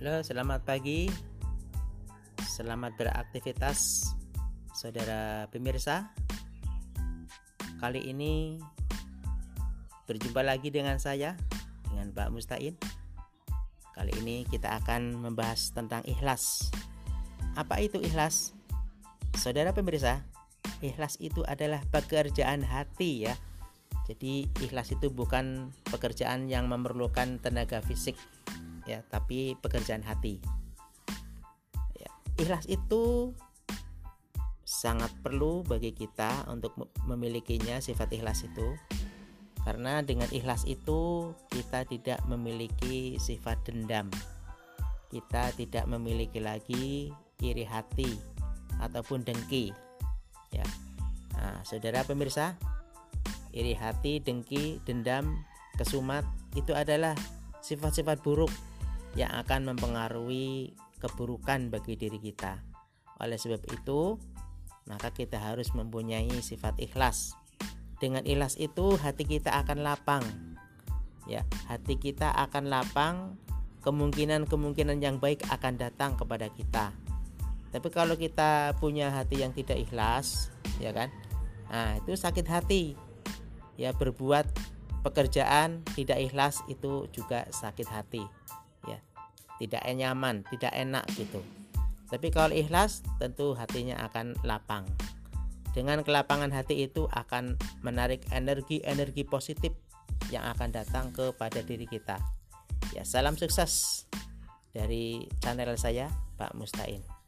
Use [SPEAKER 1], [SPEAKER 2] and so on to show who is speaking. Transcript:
[SPEAKER 1] Halo, selamat pagi. Selamat beraktivitas saudara pemirsa. Kali ini berjumpa lagi dengan saya dengan Pak Mustain. Kali ini kita akan membahas tentang ikhlas. Apa itu ikhlas? Saudara pemirsa, ikhlas itu adalah pekerjaan hati ya. Jadi ikhlas itu bukan pekerjaan yang memerlukan tenaga fisik ya tapi pekerjaan hati. Ya, ikhlas itu sangat perlu bagi kita untuk memilikinya sifat ikhlas itu. Karena dengan ikhlas itu kita tidak memiliki sifat dendam. Kita tidak memiliki lagi iri hati ataupun dengki. Ya. Nah, saudara pemirsa iri hati dengki dendam kesumat itu adalah sifat-sifat buruk yang akan mempengaruhi keburukan bagi diri kita. Oleh sebab itu, maka kita harus mempunyai sifat ikhlas. Dengan ikhlas itu hati kita akan lapang. Ya, hati kita akan lapang, kemungkinan-kemungkinan yang baik akan datang kepada kita. Tapi kalau kita punya hati yang tidak ikhlas, ya kan? Nah, itu sakit hati. Ya, berbuat pekerjaan tidak ikhlas itu juga sakit hati tidak nyaman, tidak enak gitu. Tapi kalau ikhlas tentu hatinya akan lapang. Dengan kelapangan hati itu akan menarik energi-energi positif yang akan datang kepada diri kita. Ya, salam sukses dari channel saya Pak Mustain.